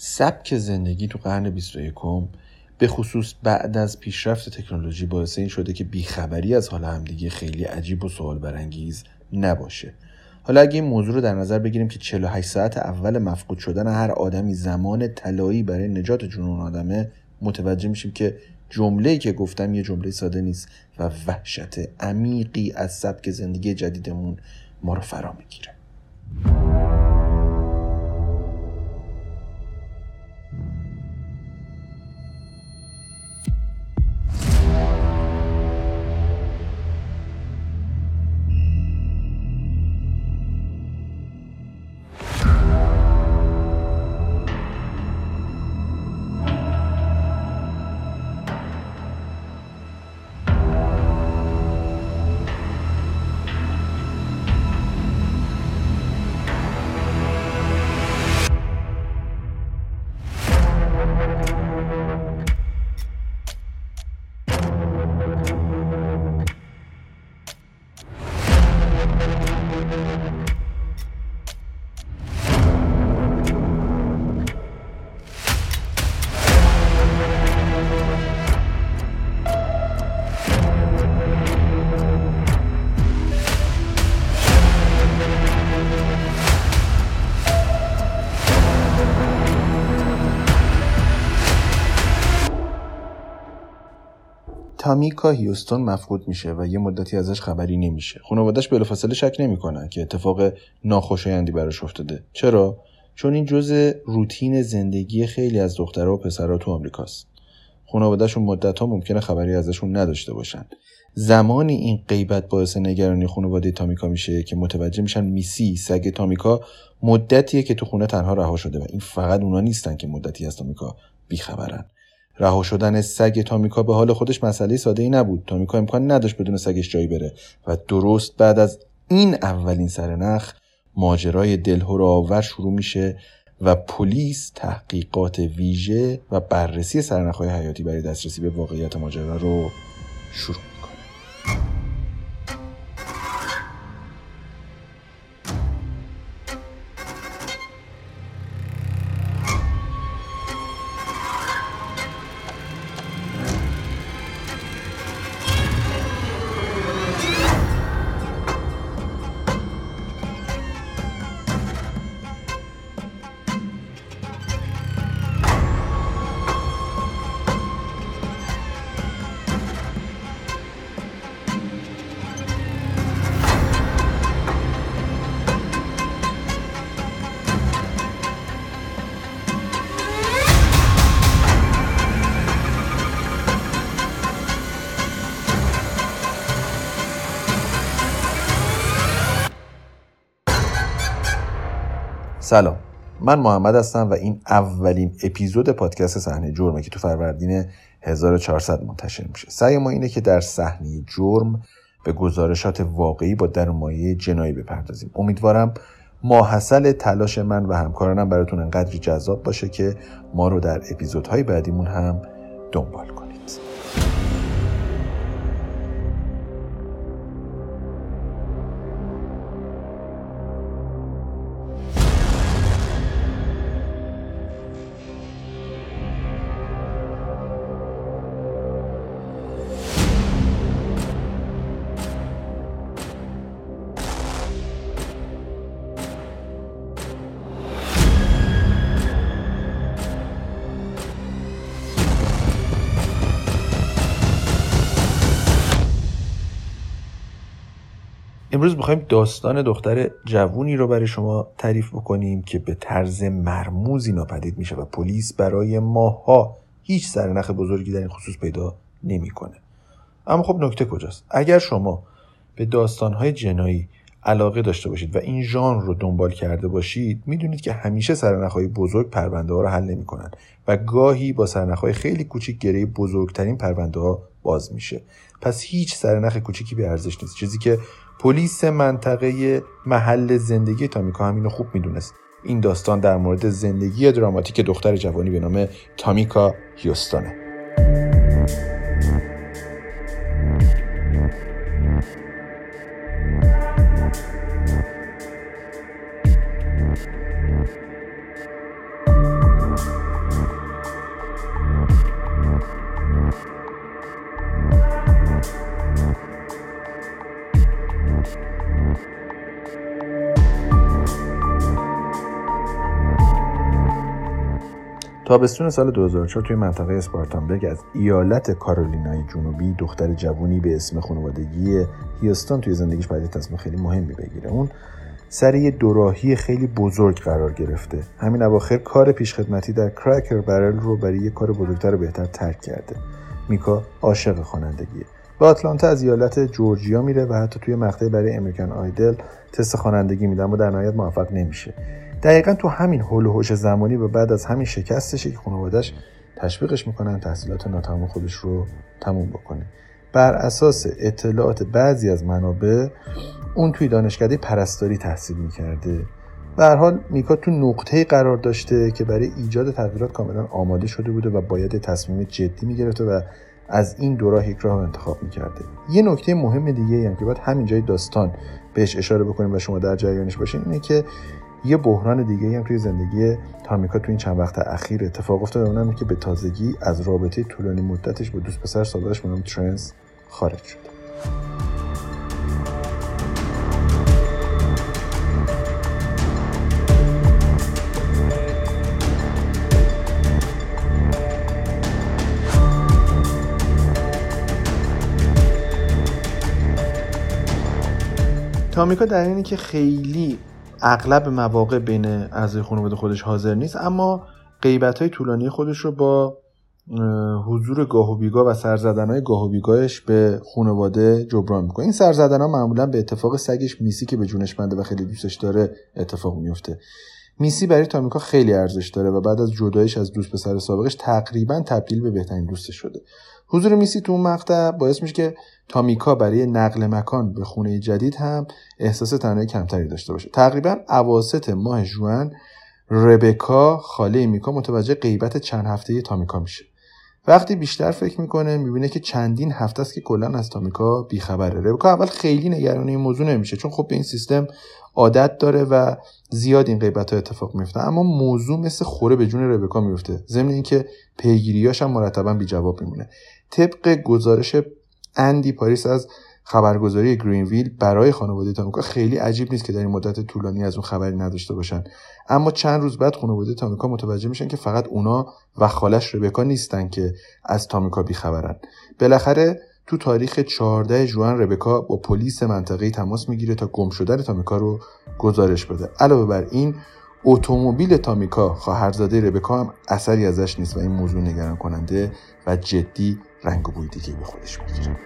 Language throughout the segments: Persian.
سبک زندگی تو قرن 21 به خصوص بعد از پیشرفت تکنولوژی باعث این شده که بیخبری از حال همدیگه خیلی عجیب و سوال برانگیز نباشه. حالا اگه این موضوع رو در نظر بگیریم که 48 ساعت اول مفقود شدن هر آدمی زمان طلایی برای نجات جون اون آدمه متوجه میشیم که جمله‌ای که گفتم یه جمله ساده نیست و وحشت عمیقی از سبک زندگی جدیدمون ما رو فرا می‌گیره. تامیکا هیوستون مفقود میشه و یه مدتی ازش خبری نمیشه. خانوادش بلافاصله شک نمی‌کنن که اتفاق ناخوشایندی براش افتاده. چرا؟ چون این جزء روتین زندگی خیلی از دخترها و پسرها تو آمریکاست. خانوادهشون مدت ها ممکنه خبری ازشون نداشته باشن. زمانی این غیبت باعث نگرانی خانواده تامیکا میشه که متوجه میشن میسی سگ تامیکا مدتیه که تو خونه تنها رها شده و این فقط اونا نیستن که مدتی از تامیکا بیخبرن. رها شدن سگ تامیکا به حال خودش مسئله ساده ای نبود. تامیکا امکان نداشت بدون سگش جایی بره و درست بعد از این اولین سرنخ ماجرای دلهور آور شروع میشه و پلیس تحقیقات ویژه و بررسی سرنخهای حیاتی برای دسترسی به واقعیت ماجرا رو شروع سلام. من محمد هستم و این اولین اپیزود پادکست صحنه جرمه که تو فروردین 1400 منتشر میشه. سعی ما اینه که در صحنه جرم به گزارشات واقعی با در مایه جنایی بپردازیم. امیدوارم ماحصل تلاش من و همکارانم براتون انقدری جذاب باشه که ما رو در اپیزودهای بعدیمون هم دنبال کنید. می‌خوایم داستان دختر جوونی رو برای شما تعریف بکنیم که به طرز مرموزی ناپدید میشه و پلیس برای ماها هیچ سرنخ بزرگی در این خصوص پیدا نمی‌کنه. اما خب نکته کجاست؟ اگر شما به داستانهای جنایی علاقه داشته باشید و این ژانر رو دنبال کرده باشید می‌دونید که همیشه سرنخهای بزرگ پرونده ها رو حل نمی‌کنن و گاهی با سرنخهای خیلی کوچیک گره بزرگترین پرونده ها باز میشه. پس هیچ سرنخ کوچیکی به ارزش نیست. چیزی که پلیس منطقه محل زندگی تامیکا همینو خوب می‌دونست. این داستان در مورد زندگی دراماتیک دختر جوانی به نام تامیکا هیوستانه تابستون سال 2004 توی منطقه اسپارتانبرگ از ایالت کارولینای جنوبی دختر جوونی به اسم خانوادگی هیستون توی زندگیش باید تصمیم خیلی مهمی بگیره. اون سر یه دوراهی خیلی بزرگ قرار گرفته. همین اواخر کار پیشخدمتی در کرکر برل رو برای یه کار بزرگتر و بهتر ترک کرده. میکا عاشق خوانندگیه. به آتلانتا از ایالت جورجیا میره و حتی توی مقطعی برای امریکن آیدل تست خوانندگی میده اما در نهایت موفق نمیشه. دقیقا تو همین حول و حوش زمانی و بعد از همین شکستشه که خانوادش تشویقش می‌کنن تحصیلات ناتمام خودش رو تموم بکنه. بر اساس اطلاعات بعضی از منابع اون توی دانشکده پرستاری تحصیل می‌کرده. به حال میکا تو نقطه قرار داشته که برای ایجاد تغییرات کاملا آماده شده بوده و باید تصمیم جدی می‌گرفته و از این دو راه یک راه انتخاب می‌کرده. یه نکته مهم دیگه هم که باید همین جای داستان بهش اشاره بکنیم و شما در جریانش باشین اینه که یه بحران دیگه هم توی زندگی تامیکا توی این چند وقت اخیر اتفاق افتاده. اونم که به تازگی از رابطه طولانی مدتش با دوست پسر سابقش به ترنس خارج شد. تامیکا در اینی که خیلی اغلب مواقع بین اعضای خانواده خودش حاضر نیست اما غیبت های طولانی خودش رو با حضور گاه و بیگاه و سرزدن های گاه و بیگاهش به خانواده جبران می‌کنه. این سرزدن ها معمولا به اتفاق سگش میسی که به جونش بنده و خیلی دوستش داره اتفاق میفته میسی برای تامیکا خیلی ارزش داره و بعد از جدایش از دوست پسر سابقش تقریبا تبدیل به بهترین دوستش شده. حضور میسی تو اون مقطع باعث میشه که تامیکا برای نقل مکان به خونه جدید هم احساس تنهایی کمتری داشته باشه. تقریبا اواسط ماه جوان ربکا خاله میکا متوجه غیبت چند هفته تامیکا میشه. وقتی بیشتر فکر می‌کنه می‌بینه که چندین هفته است که کلا از تامیکا بیخبره. ربکا اول خیلی نگران این موضوع نمیشه چون خب به این سیستم عادت داره و زیاد این غیبت ها اتفاق میفته اما موضوع مثل خوره به جون ربکا میفته ضمن اینکه پیگیریاش هم مرتبا بی جواب میمونه. طبق گزارش اندی پاریس از خبرگزاری گرینویل برای خانواده تامیکا خیلی عجیب نیست که در این مدت طولانی از اون خبری نداشته باشن. اما چند روز بعد خانواده تامیکا متوجه میشن که فقط اونا و خالش ربکا نیستن که از تامیکا بیخبرن. بالاخره تو تاریخ 14 جوان ربکا با پلیس منطقه تماس می‌گیره تا گم شدن تامیکا رو گزارش بده. علاوه بر این اتومبیل تامیکا خواهرزاده ربکا هم اثری ازش نیست و این موضوع نگران کننده و جدی رنگ و بوی دیگه به خودش می‌گیره.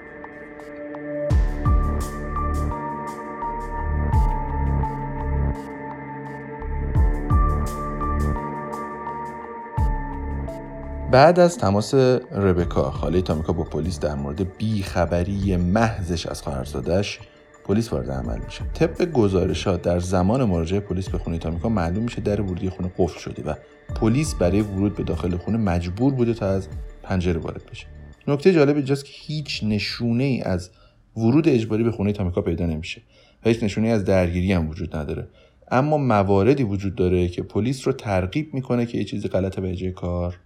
بعد از تماس ربکا خاله تامیکا با پلیس در مورد بیخبری محضش از خواهرزادش پلیس وارد عمل میشه. طبق گزارش ها در زمان مراجعه پلیس به خونه تامیکا معلوم میشه در ورودی خونه قفل شده و پلیس برای ورود به داخل خونه مجبور بوده تا از پنجره وارد بشه. نکته جالب اینجاست که هیچ نشونه ای از ورود اجباری به خونه تامیکا پیدا نمیشه هیچ نشونه ای از درگیری هم وجود نداره. اما مواردی وجود داره که پلیس رو ترغیب می‌کنه که یه چیزی غلط به جای کار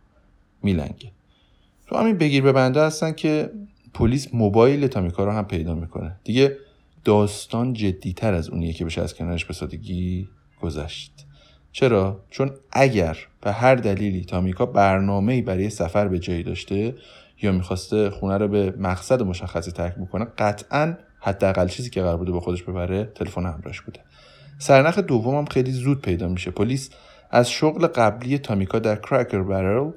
میلنگه. تو همین بگیر به بنده هستن که پلیس موبایل تامیکا رو هم پیدا می‌کنه. دیگه داستان جدیتر از اونیه که بشه از کنارش به سادگی گذشت. چرا؟ چون اگر به هر دلیلی تامیکا برنامه‌ای برای سفر به جایی داشته یا می‌خواسته خونه رو به مقصد مشخصی ترک بکنه قطعا حداقل چیزی که قرار بوده با خودش ببره تلفن همراهش بوده. سرنخ دوم هم خیلی زود پیدا میشه. پلیس از شغل قبلی تامیکا در کرکر برل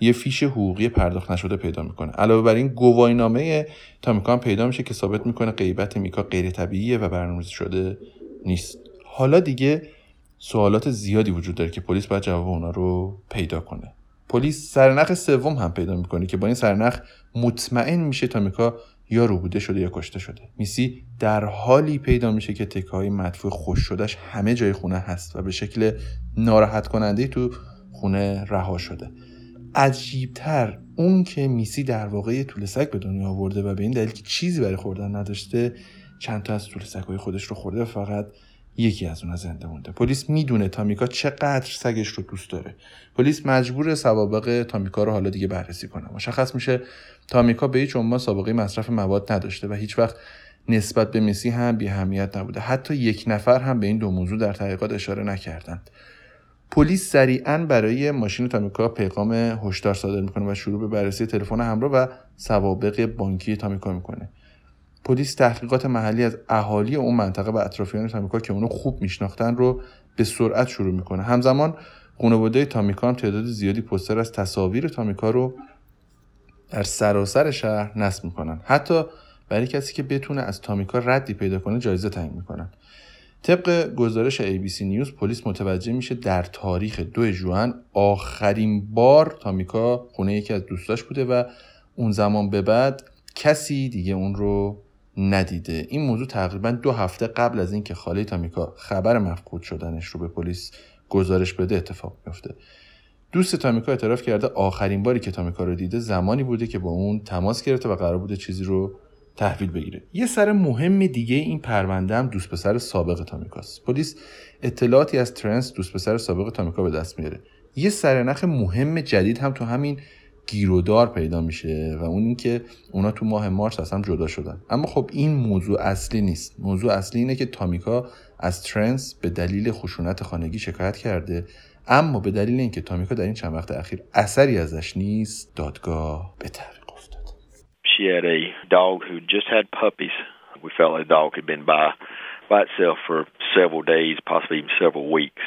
یه فیش حقوقی پرداخت نشده پیدا می‌کنه. علاوه بر این گواهینامه تامیکا هم پیدا میشه که ثابت می‌کنه غیبت میکا غیر طبیعیه و برنامه‌ریزی شده نیست. حالا دیگه سوالات زیادی وجود داره که پلیس باید جواب اونا رو پیدا کنه. پلیس سرنخ سوم هم پیدا می‌کنه که با این سرنخ مطمئن میشه تامیکا یا روبوده شده یا کشته شده. میسی در حالی پیدا میشه که تکه های مدفوع خوش شدهش همه جای خونه هست و به شکل ناراحت کننده تو خونه رها شده. عجیبتر اون که میسی در واقع طول سگ به دنیا آورده و به این دلیل که چیزی برای خوردن نداشته چند تا از طول های خودش رو خورده و فقط یکی از اونها زنده مونده. پلیس می‌دونه تامیکا چقدر سگش رو دوست داره. پلیس مجبور سوابق تامیکا رو حالا دیگه بررسی کنه. مشخص میشه تامیکا به هیچ عنوان سابقه مصرف مواد نداشته و هیچ وقت نسبت به مسی هم بی نبوده. حتی یک نفر هم به این دو موضوع در تحقیقات اشاره نکردند. پلیس سریعا برای ماشین تامیکا پیغام هشدار صادر می‌کنه و شروع به بررسی تلفن همراه و سوابق بانکی تامیکا می‌کنه. پلیس تحقیقات محلی از اهالی اون منطقه و اطرافیان تامیکا که اونو خوب میشناختن رو به سرعت شروع می‌کنه. همزمان خانواده تامیکا هم تعداد زیادی پستر از تصاویر تامیکا رو در سراسر شهر نصب می‌کنن. حتی برای کسی که بتونه از تامیکا ردی پیدا کنه جایزه تعیین می‌کنن. طبق گزارش ABC نیوز پلیس متوجه میشه در تاریخ دو جوان آخرین بار تامیکا خونه یکی از دوستاش بوده و اون زمان به بعد کسی دیگه اون رو ندیده. این موضوع تقریبا دو هفته قبل از اینکه خاله تامیکا خبر مفقود شدنش رو به پلیس گزارش بده اتفاق میفته دوست تامیکا اعتراف کرده آخرین باری که تامیکا رو دیده زمانی بوده که با اون تماس گرفته و قرار بوده چیزی رو تحویل بگیره. یه سر مهم دیگه این پرونده هم دوست پسر سابق تامیکاست. پلیس اطلاعاتی از ترنس دوست پسر سابق تامیکا به دست میاره. یه سرنخ مهم جدید هم تو همین گیرودار پیدا میشه و اون اینکه اونا تو ماه مارس از هم جدا شدن اما خب این موضوع اصلی نیست موضوع اصلی اینه که تامیکا از ترنس به دلیل خشونت خانگی شکایت کرده اما به دلیل اینکه تامیکا در این چند وقت اخیر اثری ازش نیست دادگاه به تعویق افتاد dog who just had puppies. We felt the dog had been by by itself for several days, possibly even several weeks.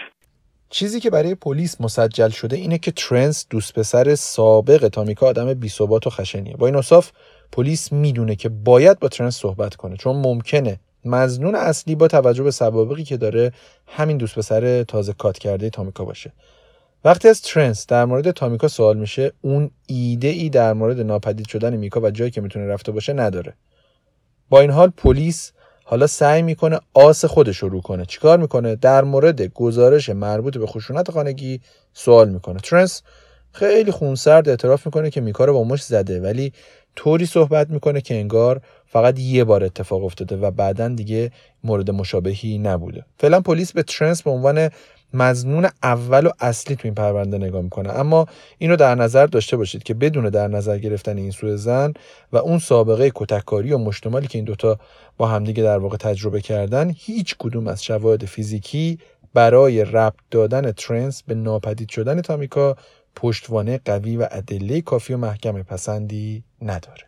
چیزی که برای پلیس مسجل شده اینه که ترنس دوست پسر سابق تامیکا آدم بی‌ثبات و خشنیه. با این اوصاف پلیس می‌دونه که باید با ترنس صحبت کنه چون ممکنه. مزنون اصلی با توجه به سوابقی که داره همین دوست پسر تازه کات کرده تامیکا باشه. وقتی از ترنس در مورد تامیکا سوال میشه اون ایده ای در مورد ناپدید شدن میکا و جایی که می‌تونه رفته باشه نداره. با این حال پلیس حالا سعی می‌کنه آس خودش رو کنه. چیکار می‌کنه؟ در مورد گزارش مربوط به خشونت خانگی سوال می‌کنه. ترنس خیلی خونسرد اعتراف می‌کنه که میکا رو با مش زده ولی طوری صحبت می‌کنه که انگار فقط یه بار اتفاق افتاده و بعدا دیگه مورد مشابهی نبوده. فعلا پلیس به ترنس به عنوان مزنون اول و اصلی تو این پرونده نگاه می‌کنه. اما اینو در نظر داشته باشید که بدون در نظر گرفتن این سوء زن و اون سابقه کتککاری و مشتمالی که این دوتا با همدیگه در واقع تجربه کردن هیچ کدوم از شواهد فیزیکی برای ربط دادن ترنس به ناپدید شدن تامیکا پشتوانه قوی و ادله کافی و محکم پسندی نداره.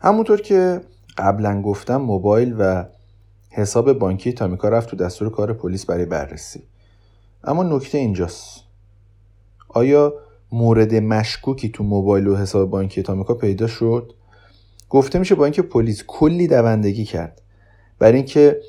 همونطور که قبلا گفتم موبایل و حساب بانکی تامیکا رفت تو دستور کار پلیس برای بررسی. اما نکته اینجاست. آیا مورد مشکوکی تو موبایل و حساب بانکی تامیکا پیدا شد؟ گفته میشه با اینکه پلیس کلی دوندگی کرد. برای اینکه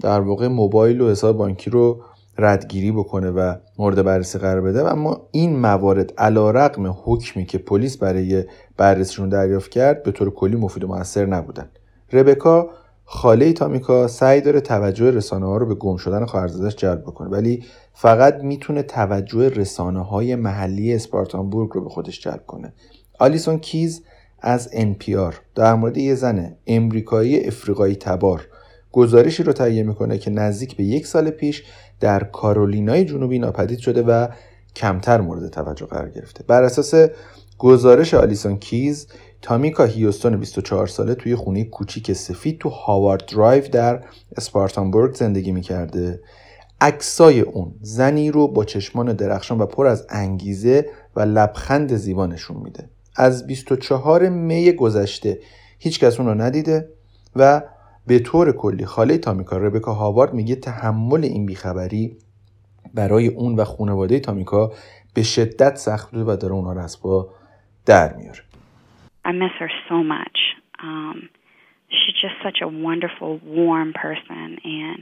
در واقع موبایل و حساب بانکی رو ردگیری بکنه و مورد بررسی قرار بده. اما این موارد علا رقم حکمی که پلیس برای بررسیشون دریافت کرد به طور کلی مفید و موثر نبودن. ربکا خاله تامیکا سعی داره توجه رسانه ها رو به گم شدن خواهرزادش جلب بکنه ولی فقط می‌تونه توجه رسانه های محلی اسپارتانبورگ رو به خودش جلب کنه. آلیسون کیز از NPR در مورد یه زن امریکایی افریقایی تبار. گزارشی رو تهیه می‌کنه که نزدیک به یک سال پیش در کارولینای جنوبی ناپدید شده و کمتر مورد توجه قرار گرفته. بر اساس گزارش آلیسون کیز تامیکا هیوستون 24 ساله توی خونه کوچیک سفید تو هاوارد درایو در اسپارتانبورگ زندگی می‌کرده. عکسای اون زنی رو با چشمان درخشان و پر از انگیزه و لبخند زیبا نشون میده. از 24 می گذشته هیچ کس اون رو ندیده و به طور کلی خاله تامیکا ربکا هاوارد میگه تحمل این بیخبری برای اون و خانواده تامیکا به شدت سخت بوده و داره اونها رو از با در میاره I miss her so much. Um, she's just such a wonderful, warm person, and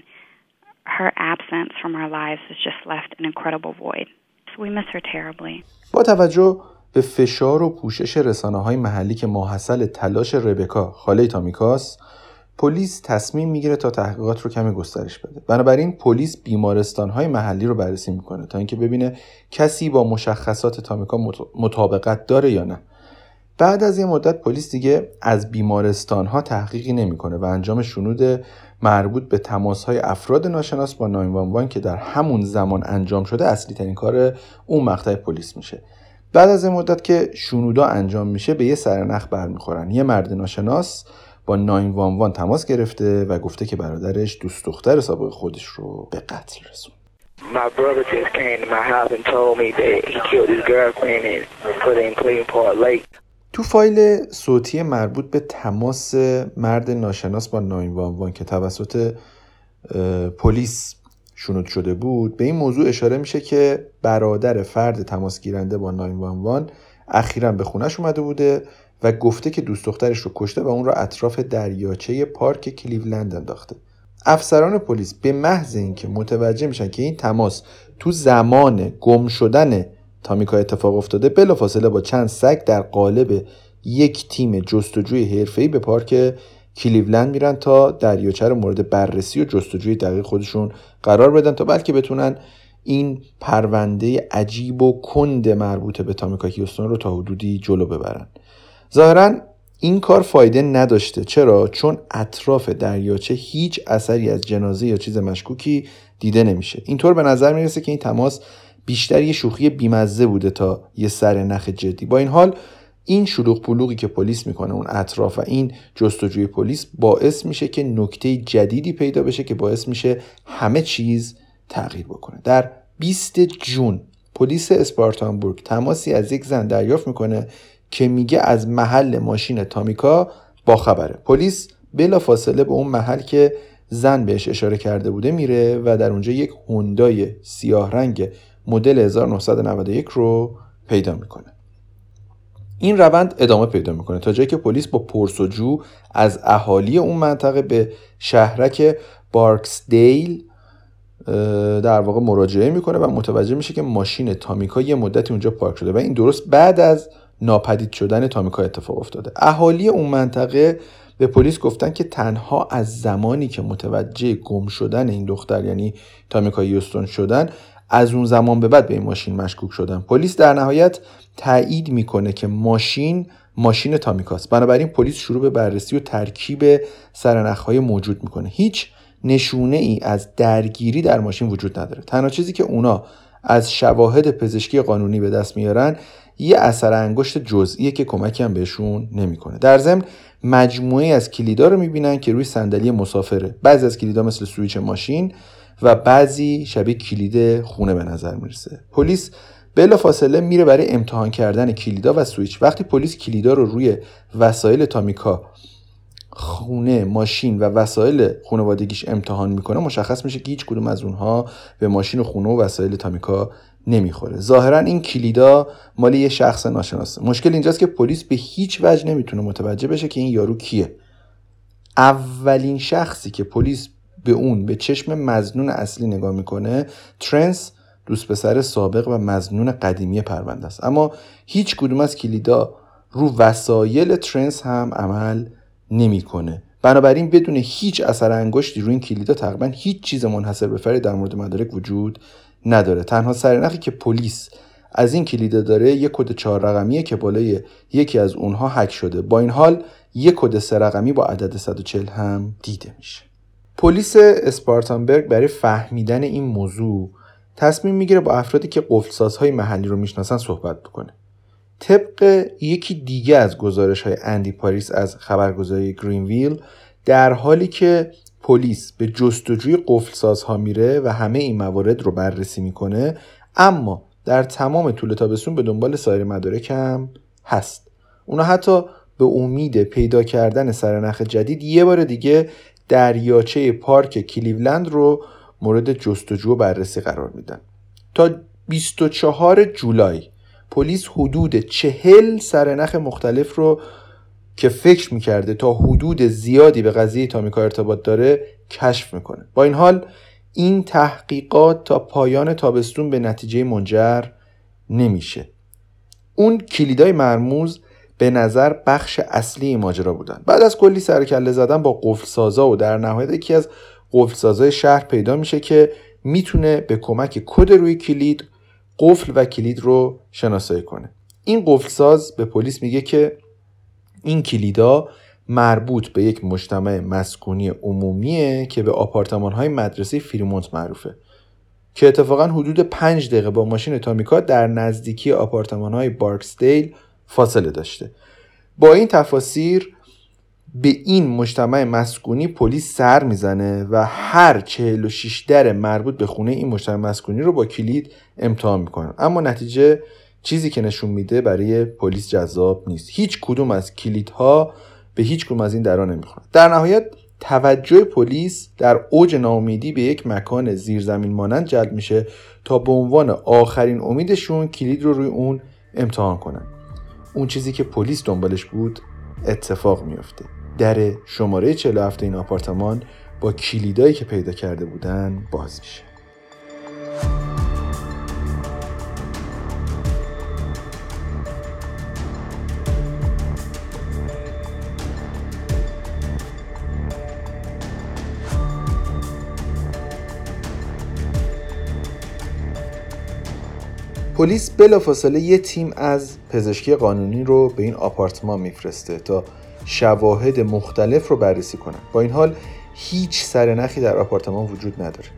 her absence from our lives has just left an incredible void. So we miss her terribly. با توجه به فشار و پوشش رسانه های محلی که ماحصل تلاش ربکا خاله تامیکاس پلیس تصمیم می‌گیره تا تحقیقات رو کمی گسترش بده. بنابراین پلیس بیمارستان های محلی رو بررسی می‌کنه تا اینکه ببینه کسی با مشخصات تامیکا مطابقت داره یا نه. بعد از یه مدت پلیس دیگه از بیمارستان ها تحقیقی نمی‌کنه و انجام شنود مربوط به تماس های افراد ناشناس با 911 که در همون زمان انجام شده اصلی ترین کار اون مقطع پلیس میشه. بعد از این مدت که شنودا انجام میشه به یه سرنخ برمیخورن یه مرد ناشناس با 911 تماس گرفته و گفته که برادرش دوست دختر سابق خودش رو به قتل رسون My brother just came to my house and told me that he killed his girlfriend and put in Cleveland Park Lake. تو فایل صوتی مربوط به تماس مرد ناشناس با 911 که توسط پلیس شنود شده بود به این موضوع اشاره میشه که برادر فرد تماس گیرنده با 911 اخیرا به خونش اومده بوده و گفته که دوست دخترش رو کشته و اون را اطراف دریاچه پارک کلیولند انداخته. افسران پلیس به محض اینکه متوجه میشن که این تماس تو زمان گم شدن تامیکا اتفاق افتاده بلافاصله با چند سگ در قالب یک تیم جستجوی حرفه‌ای به پارک کلیولند میرن تا دریاچه رو مورد بررسی و جستجوی دقیق خودشون قرار بدن تا بلکه بتونن این پرونده عجیب و کند مربوط به تامیکا هیوستون رو تا حدودی جلو ببرن. ظاهرا این کار فایده نداشته. چرا؟ چون اطراف دریاچه هیچ اثری از جنازه یا چیز مشکوکی دیده نمیشه. اینطور به نظر می‌رسه که این تماس بیشتر یه شوخی بیمزه بوده تا یه سر نخ جدی. با این حال این شلوغ پلوغی که پلیس می‌کنه اون اطراف و این جستجوی پلیس باعث میشه که نکته جدیدی پیدا بشه که باعث میشه همه چیز تغییر بکنه. در 20 جون پلیس اسپارتانبورگ تماسی از یک زن دریافت می‌کنه که میگه از محل ماشین تامیکا با خبره. پلیس بلا فاصله به اون محل که زن بهش اشاره کرده بوده میره و در اونجا یک هوندای سیاه رنگ مدل 1991 رو پیدا می‌کنه. این روند ادامه پیدا می‌کنه تا جایی که پلیس با پرسجو از اهالی اون منطقه به شهرک بارکسدیل در واقع مراجعه می‌کنه و متوجه میشه که ماشین تامیکا یه مدتی اونجا پارک شده و این درست بعد از ناپدید شدن تامیکا اتفاق افتاده. اهالی اون منطقه به پلیس گفتن که تنها از زمانی که متوجه گم شدن این دختر یعنی تامیکا یوستون شدن از اون زمان به بعد به این ماشین مشکوک شدن. پلیس در نهایت تایید می‌کنه که ماشین ماشین تامیکاست بنابراین پلیس شروع به بررسی و ترکیب سرنخهای موجود می‌کنه. هیچ نشونه ای از درگیری در ماشین وجود نداره. تنها چیزی که اونا از شواهد پزشکی قانونی به دست میارن یه اثر انگشت جزئیه که کمکی هم بهشون نمی‌کنه. در ضمن مجموعه از کلیدا رو می‌بینن که روی صندلی مسافره. بعضی از کلیدا مثل سویچ ماشین و بعضی شبیه کلید خونه به نظر می‌رسه. پلیس بلا فاصله میره برای امتحان کردن کلیدا و سویچ. وقتی پلیس کلیدا رو روی وسایل تامیکا خونه ماشین و وسایل خانوادگیش امتحان می‌کنه مشخص میشه که هیچ کدوم از اونها به ماشین و خونه و وسایل تامیکا نمی‌خوره. ظاهرا این کلیدا مال یه شخص ناشناسه مشکل اینجاست که پلیس به هیچ وجه نمی‌تونه متوجه بشه که این یارو کیه. اولین شخصی که پلیس به اون به چشم مزنون اصلی نگاه می‌کنه ترنس دوست پسر سابق و مزنون قدیمی پرونده است. اما هیچ کدوم از کلیدا رو وسایل ترنس هم عمل نمی‌کنه. بنابراین بدون هیچ اثر انگشتی روی این کلیدا تقریبا هیچ چیز منحصر به فردی در مورد مدارک وجود نداره. تنها سرنخی که پلیس از این کلیدا داره یک کد چهار رقمیه که بالای یکی از اونها هک شده. با این حال یک کد سه رقمی با عدد 140 هم دیده میشه. پلیس اسپارتانبرگ برای فهمیدن این موضوع تصمیم می‌گیره با افرادی که قفلسازهای محلی رو می‌شناسن صحبت بکنه. طبق یکی دیگه از گزارش های اندی پاریس از خبرگزاری گرینویل در حالی که پلیس به جستجوی قفلسازها میره و همه این موارد رو بررسی می‌کنه اما در تمام طول تابستون به دنبال سایر مدارک هم هست. اونا حتی به امید پیدا کردن سرنخ جدید یه بار دیگه دریاچه پارک کلیولند رو مورد جستجو و بررسی قرار میدن. تا 24 جولای پلیس حدود چهل سرنخ مختلف رو که فکر می‌کرده تا حدود زیادی به قضیه تامیکا ارتباط داره کشف می‌کنه. با این حال این تحقیقات تا پایان تابستون به نتیجه منجر نمیشه. اون کلیدای مرموز به نظر بخش اصلی ماجرا بودن. بعد از کلی سرکله زدن با قفل سازا و در نهایت یکی از قفل سازای شهر پیدا میشه که می‌تونه به کمک کد روی کلید قفل و کلید رو شناسایی کنه. این قفل ساز به پلیس میگه که این کلیدا مربوط به یک مجتمع مسکونی عمومیه که به آپارتمان های مدرسه فریمونت معروفه که اتفاقا حدود پنج دقیقه با ماشین تامیکا در نزدیکی آپارتمان های بارکسدیل فاصله داشته. با این تفاسیر به این مجتمع مسکونی پلیس سر می‌زنه و هر 46 در مربوط به خونه این مجتمع مسکونی رو با کلید امتحان می‌کنن اما نتیجه چیزی که نشون میده برای پلیس جذاب نیست. هیچ کدوم از کلیدها به هیچ کدوم از این درا نمی‌خورن. در نهایت توجه پلیس در اوج ناامیدی به یک مکان زیرزمین مانند جلب میشه تا به عنوان آخرین امیدشون کلید رو روی اون امتحان کنن. اون چیزی که پلیس دنبالش بود اتفاق میافته. در شماره 47 این آپارتمان با کلیدایی که پیدا کرده بودن باز میشه. پلیس بلافاصله یه تیم از پزشکی قانونی رو به این آپارتمان میفرسته تا شواهد مختلف رو بررسی کنن. با این حال هیچ سرنخی در آپارتمان وجود نداره.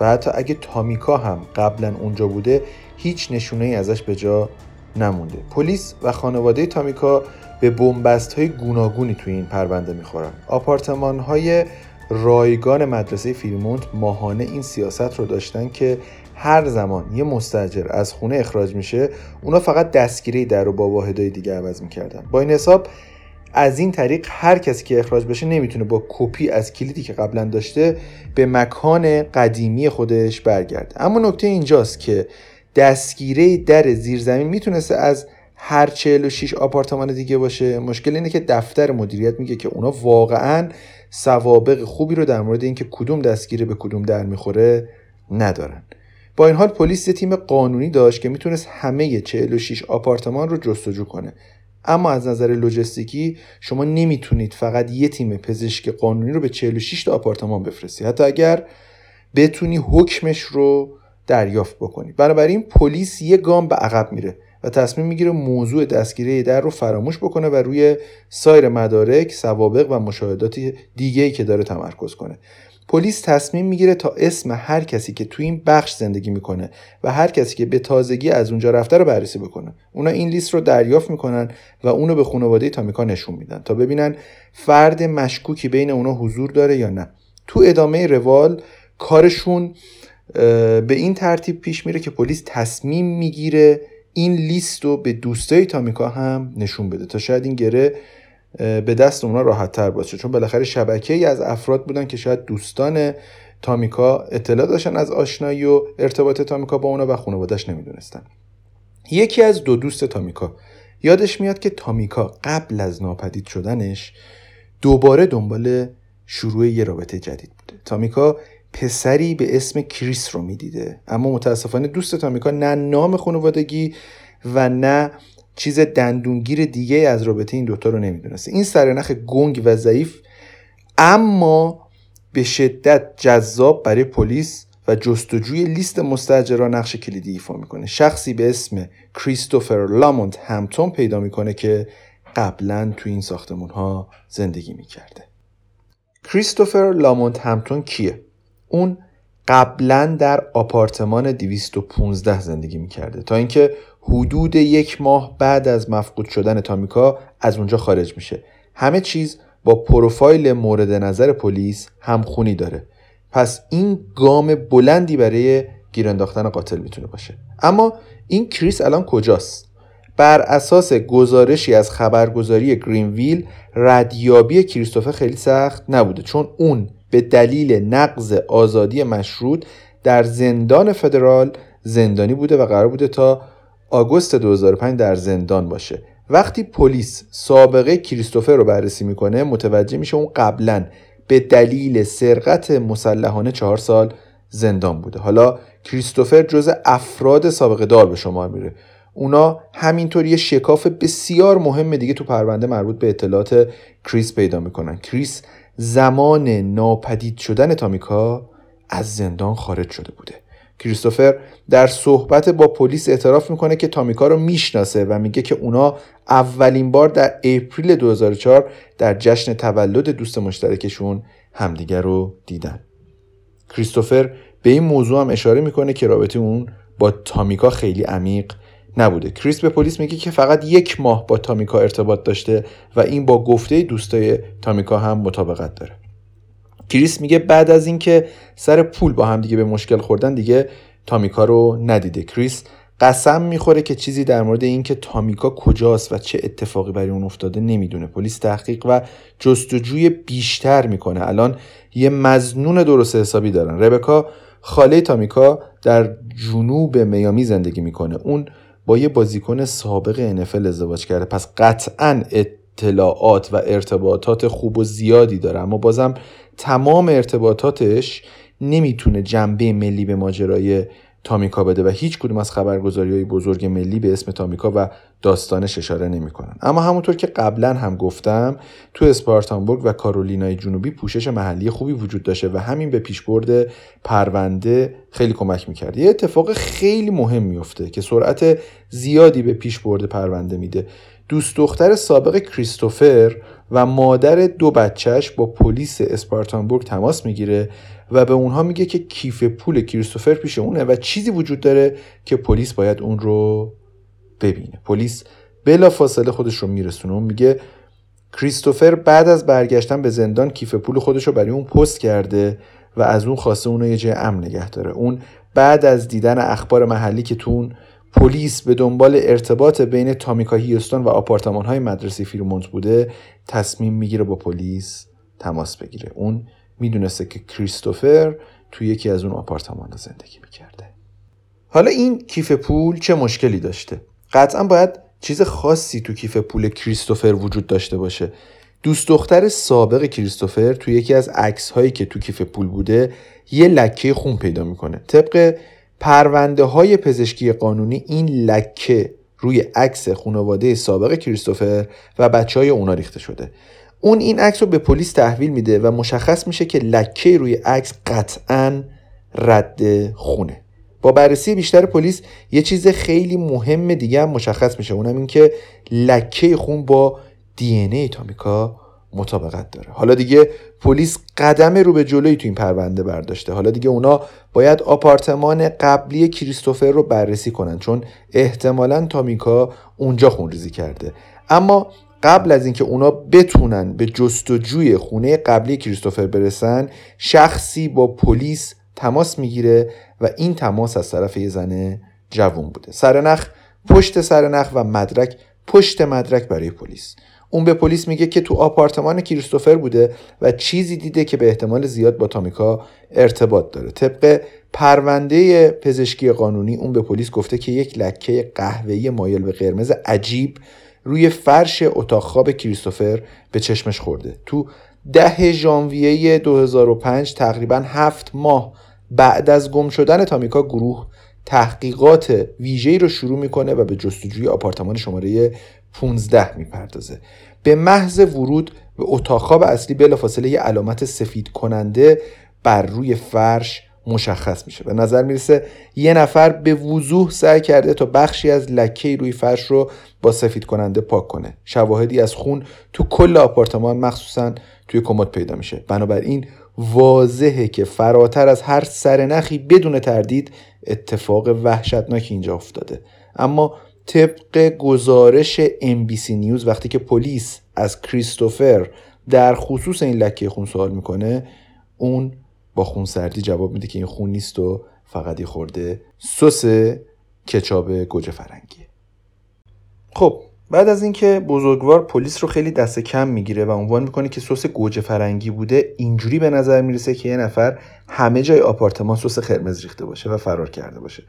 و حتی اگه تامیکا هم قبلا اونجا بوده هیچ نشونه ای ازش به جا نمونده. پلیس و خانواده تامیکا به بنبست های گوناگونی توی این پرونده می‌خورن. آپارتمان های رایگان مدرسه فیلمونت ماهانه این سیاست رو داشتن که هر زمان یه مستجر از خونه اخراج میشه اونا فقط دستگیری در رو با واحدهای دیگه عوض می‌کردن. با این حساب از این طریق هر کسی که اخراج بشه نمی‌تونه با کپی از کلیدی که قبلا داشته به مکان قدیمی خودش برگرده. اما نکته اینجاست که دستگیره در زیرزمین می‌تونسته از هر 46 آپارتمان دیگه باشه. مشکل اینه که دفتر مدیریت میگه که اونا واقعا سوابق خوبی رو در مورد اینکه کدوم دستگیره به کدوم در می‌خوره ندارن. با این حال پلیس یه تیم قانونی داشت که می‌تونست همه 46 آپارتمان رو جستجو کنه. اما از نظر لوجستیکی شما نمی‌تونید فقط یه تیم پزشک قانونی رو به 46 تا آپارتمان بفرستی. حتی اگر بتونی حکمش رو دریافت بکنی. بنابراین پلیس یه گام به عقب میره و تصمیم می‌گیره موضوع دستگیری در رو فراموش بکنه و روی سایر مدارک، سوابق و مشاهدات دیگه ای که داره تمرکز کنه. پلیس تصمیم می‌گیره تا اسم هر کسی که تو این بخش زندگی می‌کنه و هر کسی که به تازگی از اونجا رفته رو بررسی بکنه. اونا این لیست رو دریافت می‌کنن و اونو به خانواده تامیکا نشون میدن تا ببینن فرد مشکوکی بین اونا حضور داره یا نه. تو ادامه روال کارشون به این ترتیب پیش میره که پلیس تصمیم می‌گیره این لیست رو به دوستای تامیکا هم نشون بده تا شاید این گره به دست اونا راحت تر باشه. چون بالاخره شبکه ای از افراد بودن که شاید دوستان تامیکا اطلاع داشتن از آشنایی و ارتباط تامیکا با اونا و خانوادش نمی‌دونستن. یکی از دو دوست تامیکا یادش میاد که تامیکا قبل از ناپدید شدنش دوباره دنبال شروع یه رابطه جدید بوده. تامیکا پسری به اسم کریس رو می‌دیده اما متاسفانه دوست تامیکا نه نام خانوادگی و نه چیز دندونگیر دیگه از رابطه این دوتا رو نمی‌دونسته. این سرنخ گنگ و ضعیف اما به شدت جذاب برای پلیس و جستجوی لیست مستجران نقش کلیدی ایفا می‌کنه. شخصی به اسم کریستوفر لامونت همتون پیدا می‌کنه که قبلا تو این ساختمون ها زندگی می‌کرده. کریستوفر لامونت همتون کیه؟ اون قبلا در آپارتمان 215 زندگی می‌کرده. تا اینکه حدود یک ماه بعد از مفقود شدن تامیکا از اونجا خارج میشه. همه چیز با پروفایل مورد نظر پلیس همخونی داره. پس این گام بلندی برای گیر انداختن قاتل می‌تونه باشه. اما این کریس الان کجاست؟ بر اساس گزارشی از خبرگزاری گرینویل ردیابی کریستوفر خیلی سخت نبوده چون اون به دلیل نقض آزادی مشروط در زندان فدرال زندانی بوده و قرار بوده تا آگوست 2005 در زندان باشه. وقتی پلیس سابقه کریستوفر رو بررسی می‌کنه متوجه میشه اون قبلا به دلیل سرقت مسلحانه چهار سال زندان بوده. حالا کریستوفر جز افراد سابقه دار به شما میره. اونا همینطور یه شکاف بسیار مهم دیگه تو پرونده مربوط به اطلاعات کریس پیدا می‌کنن. کریس زمان ناپدید شدن تامیکا از زندان خارج شده بوده. کریستوفر در صحبت با پلیس اعتراف می‌کنه که تامیکا رو می‌شناسه و میگه که اونا اولین بار در اپریل 2004 در جشن تولد دوست مشترکشون همدیگر رو دیدن. کریستوفر به این موضوع هم اشاره می‌کنه که رابطه اون با تامیکا خیلی عمیق نبوده. کریس به پلیس میگه که فقط یک ماه با تامیکا ارتباط داشته و این با گفته دوستای تامیکا هم مطابقت داره. کریس میگه بعد از اینکه سر پول با هم دیگه به مشکل خوردن دیگه تامیکا رو ندیده. کریس قسم می‌خوره که چیزی در مورد اینکه تامیکا کجاست و چه اتفاقی برای اون افتاده نمی‌دونه. پلیس تحقیق و جستجوی بیشتر می‌کنه. الان یه مزنون درست حسابی دارن. ربکا خاله تامیکا در جنوب میامی زندگی می‌کنه. اون با یه بازیکن سابق NFL ازدواج کرده. پس قطعا اطلاعات و ارتباطات خوب و زیادی داره. اما بازم تمام ارتباطاتش نمی‌تونه جنبه ملی به ماجرای تامیکا بده و هیچ کدوم از خبرگزاری های بزرگ ملی به اسم تامیکا و داستانش اشاره نمی‌کنن. اما همونطور که قبلا هم گفتم تو اسپارتانبورگ و کارولینای جنوبی پوشش محلی خوبی وجود داشته و همین به پیشبرد پرونده خیلی کمک می‌کرد. یه اتفاق خیلی مهم میفته که سرعت زیادی به پیشبرد پرونده میده. دوست دختر سابق کریستوفر و مادر دو بچهش با پلیس اسپارتانبورگ تماس می‌گیره و به اونها میگه که کیف پول کریستوفر پیش اونه و چیزی وجود داره که پلیس باید اون رو ببینه. پلیس بلا فاصله خودش رو میرسونه. اون میگه کریستوفر بعد از برگشتن به زندان کیف پول خودش رو برای اون پست کرده و از اون خواسته اون رو یه جای امن نگه داره. اون بعد از دیدن اخبار محلی که تو پلیس به دنبال ارتباط بین تامیکا هیوستون و آپارتمان های مدرسه فیرمونت بوده تصمیم می‌گیره با پلیس تماس بگیره. اون می‌دونسته که کریستوفر تو یکی از اون آپارتمان زندگی می‌کرده. حالا این کیف پول چه مشکلی داشته؟ قطعا باید چیز خاصی تو کیف پول کریستوفر وجود داشته باشه. دوست دختر سابق کریستوفر تو یکی از عکس هایی که تو کیف پول بوده یه لکه خون پیدا می‌کنه. طبق پرونده های پزشکی قانونی این لکه روی عکس خانواده سابق کریستوفر و بچه های اونا ریخته شده. اون این عکس رو به پلیس تحویل میده و مشخص میشه که لکه روی عکس قطعا رد خونه. با بررسی بیشتر پلیس یه چیز خیلی مهم دیگه هم مشخص میشه اونم این که لکه خون با دی ای تامیکا مطابقت داره. حالا دیگه پلیس قدم رو به جلوی تو این پرونده برداشته. حالا دیگه اونا باید آپارتمان قبلی کریستوفر رو بررسی کنن چون احتمالا تامیکا اونجا خونریزی کرده. اما قبل از اینکه اونا بتونن به جستجوی خونه قبلی کریستوفر برسن شخصی با پلیس تماس می‌گیره و این تماس از طرف یه زن جوون بوده. سرنخ پشت سرنخ و مدرک پشت مدرک برای پلیس. اون به پلیس میگه که تو آپارتمان کریستوفر بوده و چیزی دیده که به احتمال زیاد با تامیکا ارتباط داره. طبق پرونده پزشکی قانونی اون به پلیس گفته که یک لکه قهوه‌ای مایل به قرمز عجیب روی فرش اتاق خواب کریستوفر به چشمش خورده. تو ده ژانویه 2005 تقریبا هفت ماه بعد از گم شدن تامیکا گروه تحقیقات ویژه‌ای رو شروع می‌کنه و به جستجوی آپارتمان شماره 15 می‌پردازه. به محض ورود به اتاق خواب اصلی بلافاصله یه علامت سفید کننده بر روی فرش مشخص میشه. به نظر می‌رسه یه نفر به وضوح سعی کرده تا بخشی از لکه روی فرش رو با سفید کننده پاک کنه. شواهدی از خون تو کل آپارتمان مخصوصا توی کمد پیدا میشه. بنابراین واضحه که فراتر از هر سرنخی بدون تردید اتفاق وحشتناکی اینجا افتاده. اما طبق گزارش NBC نیوز وقتی که پلیس از کریستوفر در خصوص این لکه خون سوال می‌کنه اون با خون سردی جواب میده که این خون نیست و فقط خورده سس کچاب گوجه فرنگیه. خب بعد از اینکه بزرگوار پلیس رو خیلی دست کم می‌گیره و عنوان می‌کنه که سس گوجه فرنگی بوده اینجوری به نظر می‌رسه که یه نفر همه جای آپارتمان سس قرمز ریخته باشه و فرار کرده باشه.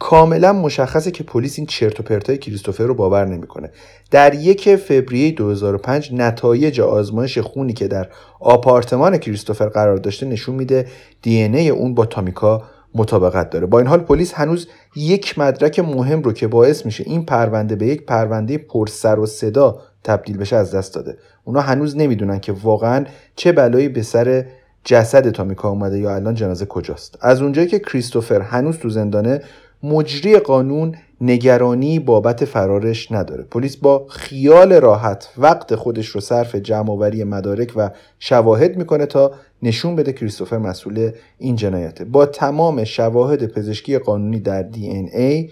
کاملا مشخصه که پلیس این چرت و پرتای کریستوفر رو باور نمی‌کنه. در یک فوریه 2005 نتایج آزمایش خونی که در آپارتمان کریستوفر قرار داشته نشون میده DNA اون با تامیکا مطابقت داره. با این حال پلیس هنوز یک مدرک مهم رو که باعث میشه این پرونده به یک پرونده پرسر و صدا تبدیل بشه از دست داده. اونا هنوز نمی‌دونن که واقعا چه بلایی به سر جسد تامیکا اومده یا الان جنازه کجاست. از اونجایی که کریستوفر هنوز تو زندانه مجری قانون نگرانی بابت فرارش نداره. پلیس با خیال راحت وقت خودش رو صرف جمعآوری مدارک و شواهد می‌کنه تا نشون بده کریستوفر مسئول این جنایته. با تمام شواهد پزشکی قانونی در دی ای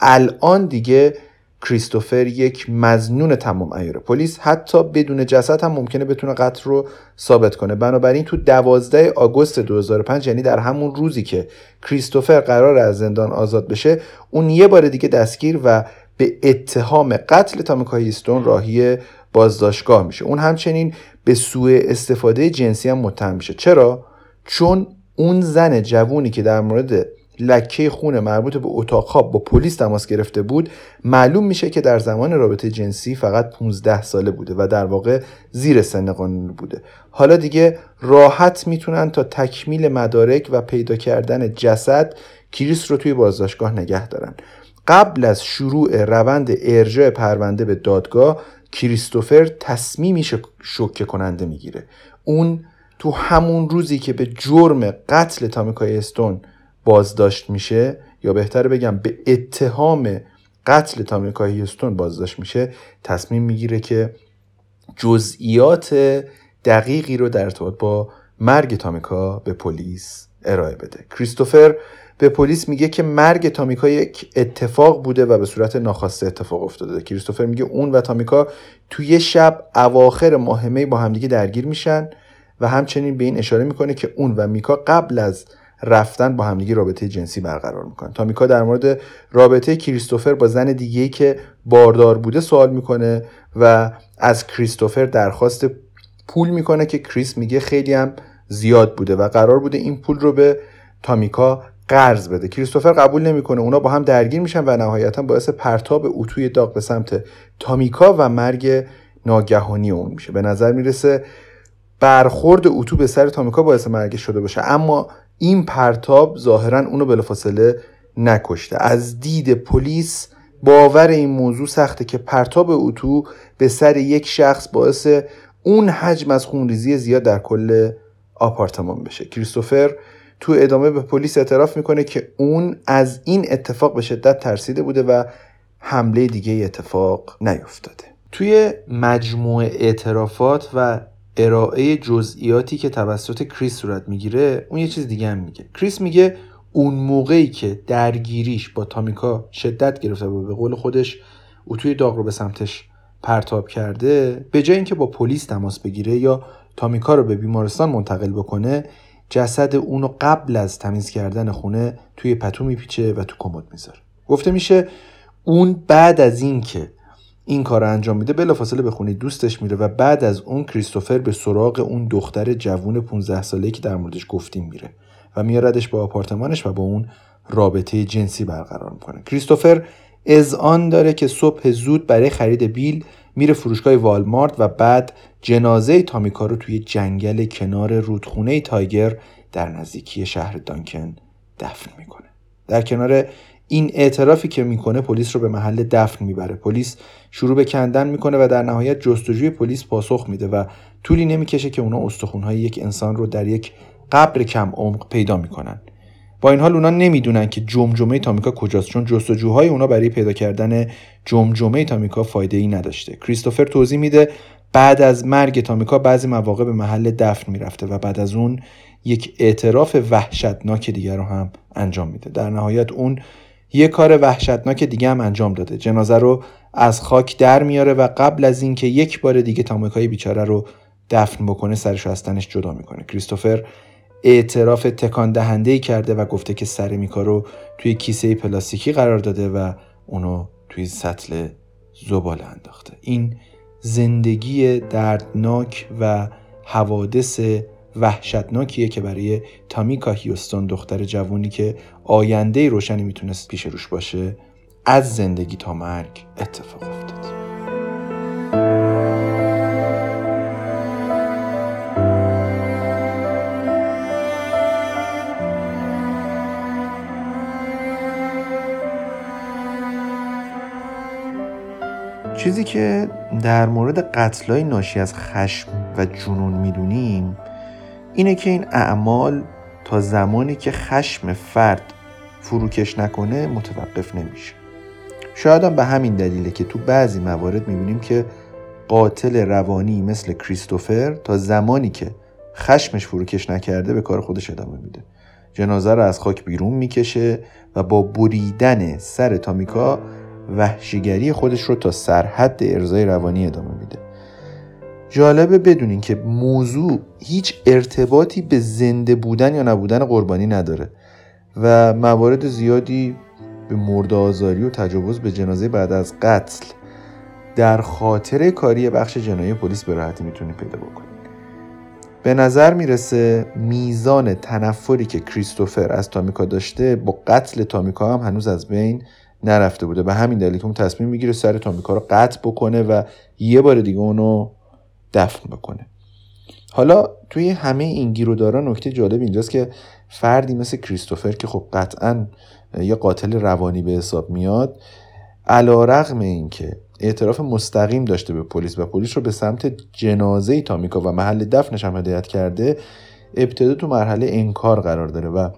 الان دیگه کریستوفر یک مزنون تمام ایاره پلیس حتی بدون جسد هم ممکنه بتونه قتل رو ثابت کنه. بنابراین تو دوازده آگوست 2005 یعنی در همون روزی که کریستوفر قرار از زندان آزاد بشه اون یه بار دیگه دستگیر و به اتهام قتل تامیکا هیستون راهی بازداشتگاه میشه. اون همچنین به سوء استفاده جنسی هم متهم میشه. چرا؟ چون اون زن جوونی که در مورد لکه خون مربوط به اتاق خواب با پلیس تماس گرفته بود معلوم میشه که در زمان رابطه جنسی فقط 15 ساله بوده و در واقع زیر سن قانونی بوده. حالا دیگه راحت می‌تونن تا تکمیل مدارک و پیدا کردن جسد کریس رو توی بازداشتگاه نگه دارن. قبل از شروع روند ارجاع پرونده به دادگاه کریستوفر تصمیمی شوکه کننده می‌گیره. اون تو همون روزی که به جرم قتل تامیکای استون بازداشت میشه یا بهتر بگم به اتهام قتل تامیکا هیستون بازداشت میشه تصمیم می‌گیره که جزئیات دقیقی رو در ارتباط با مرگ تامیکا به پلیس ارائه بده. کریستوفر به پلیس میگه که مرگ تامیکا یک اتفاق بوده و به صورت ناخواسته اتفاق افتاده. کریستوفر میگه اون و تامیکا توی شب اواخر ماه می با همدیگه درگیر میشن و همچنین به این اشاره می‌کنه که اون و میکا قبل از رفتن با همدیگه رابطه جنسی برقرار می‌کنه تامیکا در مورد رابطه کریستوفر با زن دیگه که باردار بوده سوال می‌کنه و از کریستوفر درخواست پول می‌کنه که کریس میگه خیلی هم زیاد بوده و قرار بوده این پول رو به تامیکا قرض بده. کریستوفر قبول نمی‌کنه. اونا با هم درگیر میشن و نهایتا باعث پرتاب اتوی داغ به سمت تامیکا و مرگ ناگهانی اون میشه. به نظر می‌رسه برخورد اتو به سر تامیکا باعث مرگ شده باشه. اما این پرتاب ظاهرا اونو بلافاصله نکشته. از دید پلیس باور این موضوع سخته که پرتاب اتو به سر یک شخص باعث اون حجم از خونریزی زیاد در کل آپارتمان بشه. کریستوفر تو ادامه به پلیس اعتراف می‌کنه که اون از این اتفاق به شدت ترسیده بوده و حمله دیگه اتفاق نیفتاده. توی مجموع اعترافات و ارائه جزئیاتی که توسط کریس صورت می‌گیره اون یه چیز دیگه هم میگه. کریس میگه اون موقعی که درگیریش با تامیکا شدت گرفته و به قول خودش اتوی داغ رو به سمتش پرتاب کرده به جای اینکه با پلیس تماس بگیره یا تامیکا رو به بیمارستان منتقل بکنه جسد اونو قبل از تمیز کردن خونه توی پتو میپیچه و تو کمد می‌ذاره. گفته میشه اون بعد از اینکه این کار رو انجام میده بلافاصله به خونه دوستش میره و بعد از اون کریستوفر به سراغ اون دختر جوون 15 ساله که در موردش گفتیم میره و میاردش به آپارتمانش و با اون رابطه جنسی برقرار می‌کنه. کریستوفر از آن داره که صبح زود برای خرید بیل میره فروشگاه والمارت و بعد جنازه تامیکا رو توی جنگل کنار رودخونه تایگر در نزدیکی شهر دانکن دفن می‌کنه. در کنار این اعترافی که می‌کنه پلیس رو به محل دفن می‌بره. پلیس شروع به کندن می‌کنه و در نهایت جستجوی پلیس پاسخ میده و طولی نمی‌کشه که اونا استخونهای یک انسان رو در یک قبر کم عمق پیدا می‌کنن. با این حال اونا نمی‌دونن که جمجمه تامیکا کجاست چون جستجوهای اونا برای پیدا کردن جمجمه تامیکا فایده ای نداشته. کریستوفر توضیح میده بعد از مرگ تامیکا بعضی مواقع به محل دفن می‌رفته و بعد از اون یک اعتراف وحشتناک دیگر رو هم انجام میده. در نهایت اون یه کار وحشتناک دیگه هم انجام داده. جنازه رو از خاک در میاره و قبل از اینکه یک بار دیگه تاموکای بیچاره رو دفن بکنه سرش از تنش جدا می‌کنه. کریستوفر اعتراف تکان دهنده کرده و گفته که سر میکا رو توی کیسه پلاستیکی قرار داده و اونو توی سطل زباله انداخته. این زندگی دردناک و حوادث وحشتناکیه که برای تامیکا هیوستون دختر جوانی که آینده روشنی می‌تونست پیش روش باشه از زندگی تا مرگ اتفاق افتاد. چیزی که در مورد قتلای ناشی از خشم و جنون می‌دونیم اینه که این اعمال تا زمانی که خشم فرد فروکش نکنه متوقف نمیشه. شاید هم به همین دلیله که تو بعضی موارد می‌بینیم که قاتل روانی مثل کریستوفر تا زمانی که خشمش فروکش نکرده به کار خودش ادامه میده. جنازه رو از خاک بیرون می‌کشه و با بریدن سر تامیکا وحشیگری خودش رو تا سرحد ارزای روانی ادامه میده. جالبه بدونین که موضوع هیچ ارتباطی به زنده بودن یا نبودن قربانی نداره و موارد زیادی به مرد آزاری و تجاوز به جنازه بعد از قتل در خاطر کاری بخش جنایی پلیس به راحتی می‌تونید پیدا بکنید. به نظر می‌رسه میزان تنفری که کریستوفر از تامیکا داشته با قتل تامیکا هم هنوز از بین نرفته بوده. به همین دلیل که اون تصمیم می‌گیره سر تامیکا رو قطع بکنه و یه بار دیگه اونو دفن بکنه. حالا توی همه این گیرودارا نکته جالب اینجاست که فردی مثل کریستوفر که خب قطعا یه قاتل روانی به حساب میاد علا رغم این که اعتراف مستقیم داشته به پلیس و پلیس رو به سمت جنازه تامیکا و محل دفنش هم هدایت کرده ابتدا تو مرحله انکار قرار داره و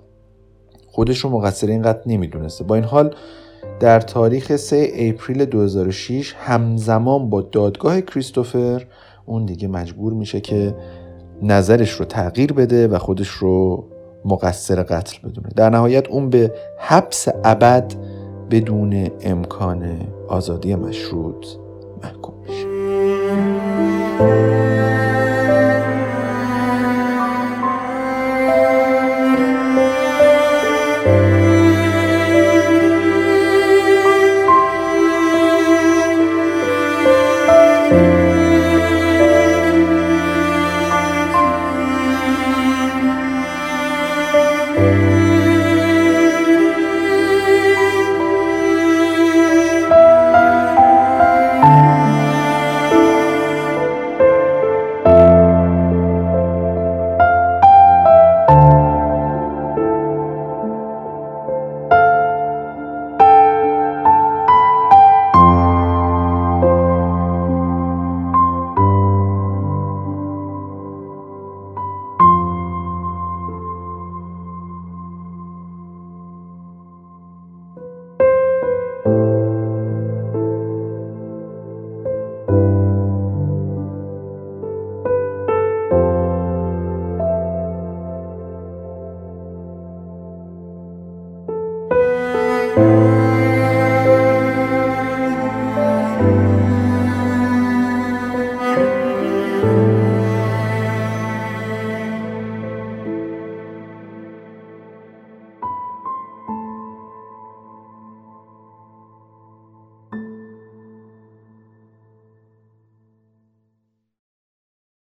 خودش رو مقصر این قتل نمی‌دونسته. با این حال در تاریخ 3 اپریل 2006 همزمان با دادگاه کریستوفر اون دیگه مجبور میشه که نظرش رو تغییر بده و خودش رو مقصر قتل بدونه. در نهایت اون به حبس ابد بدون امکان آزادی مشروط محکوم میشه.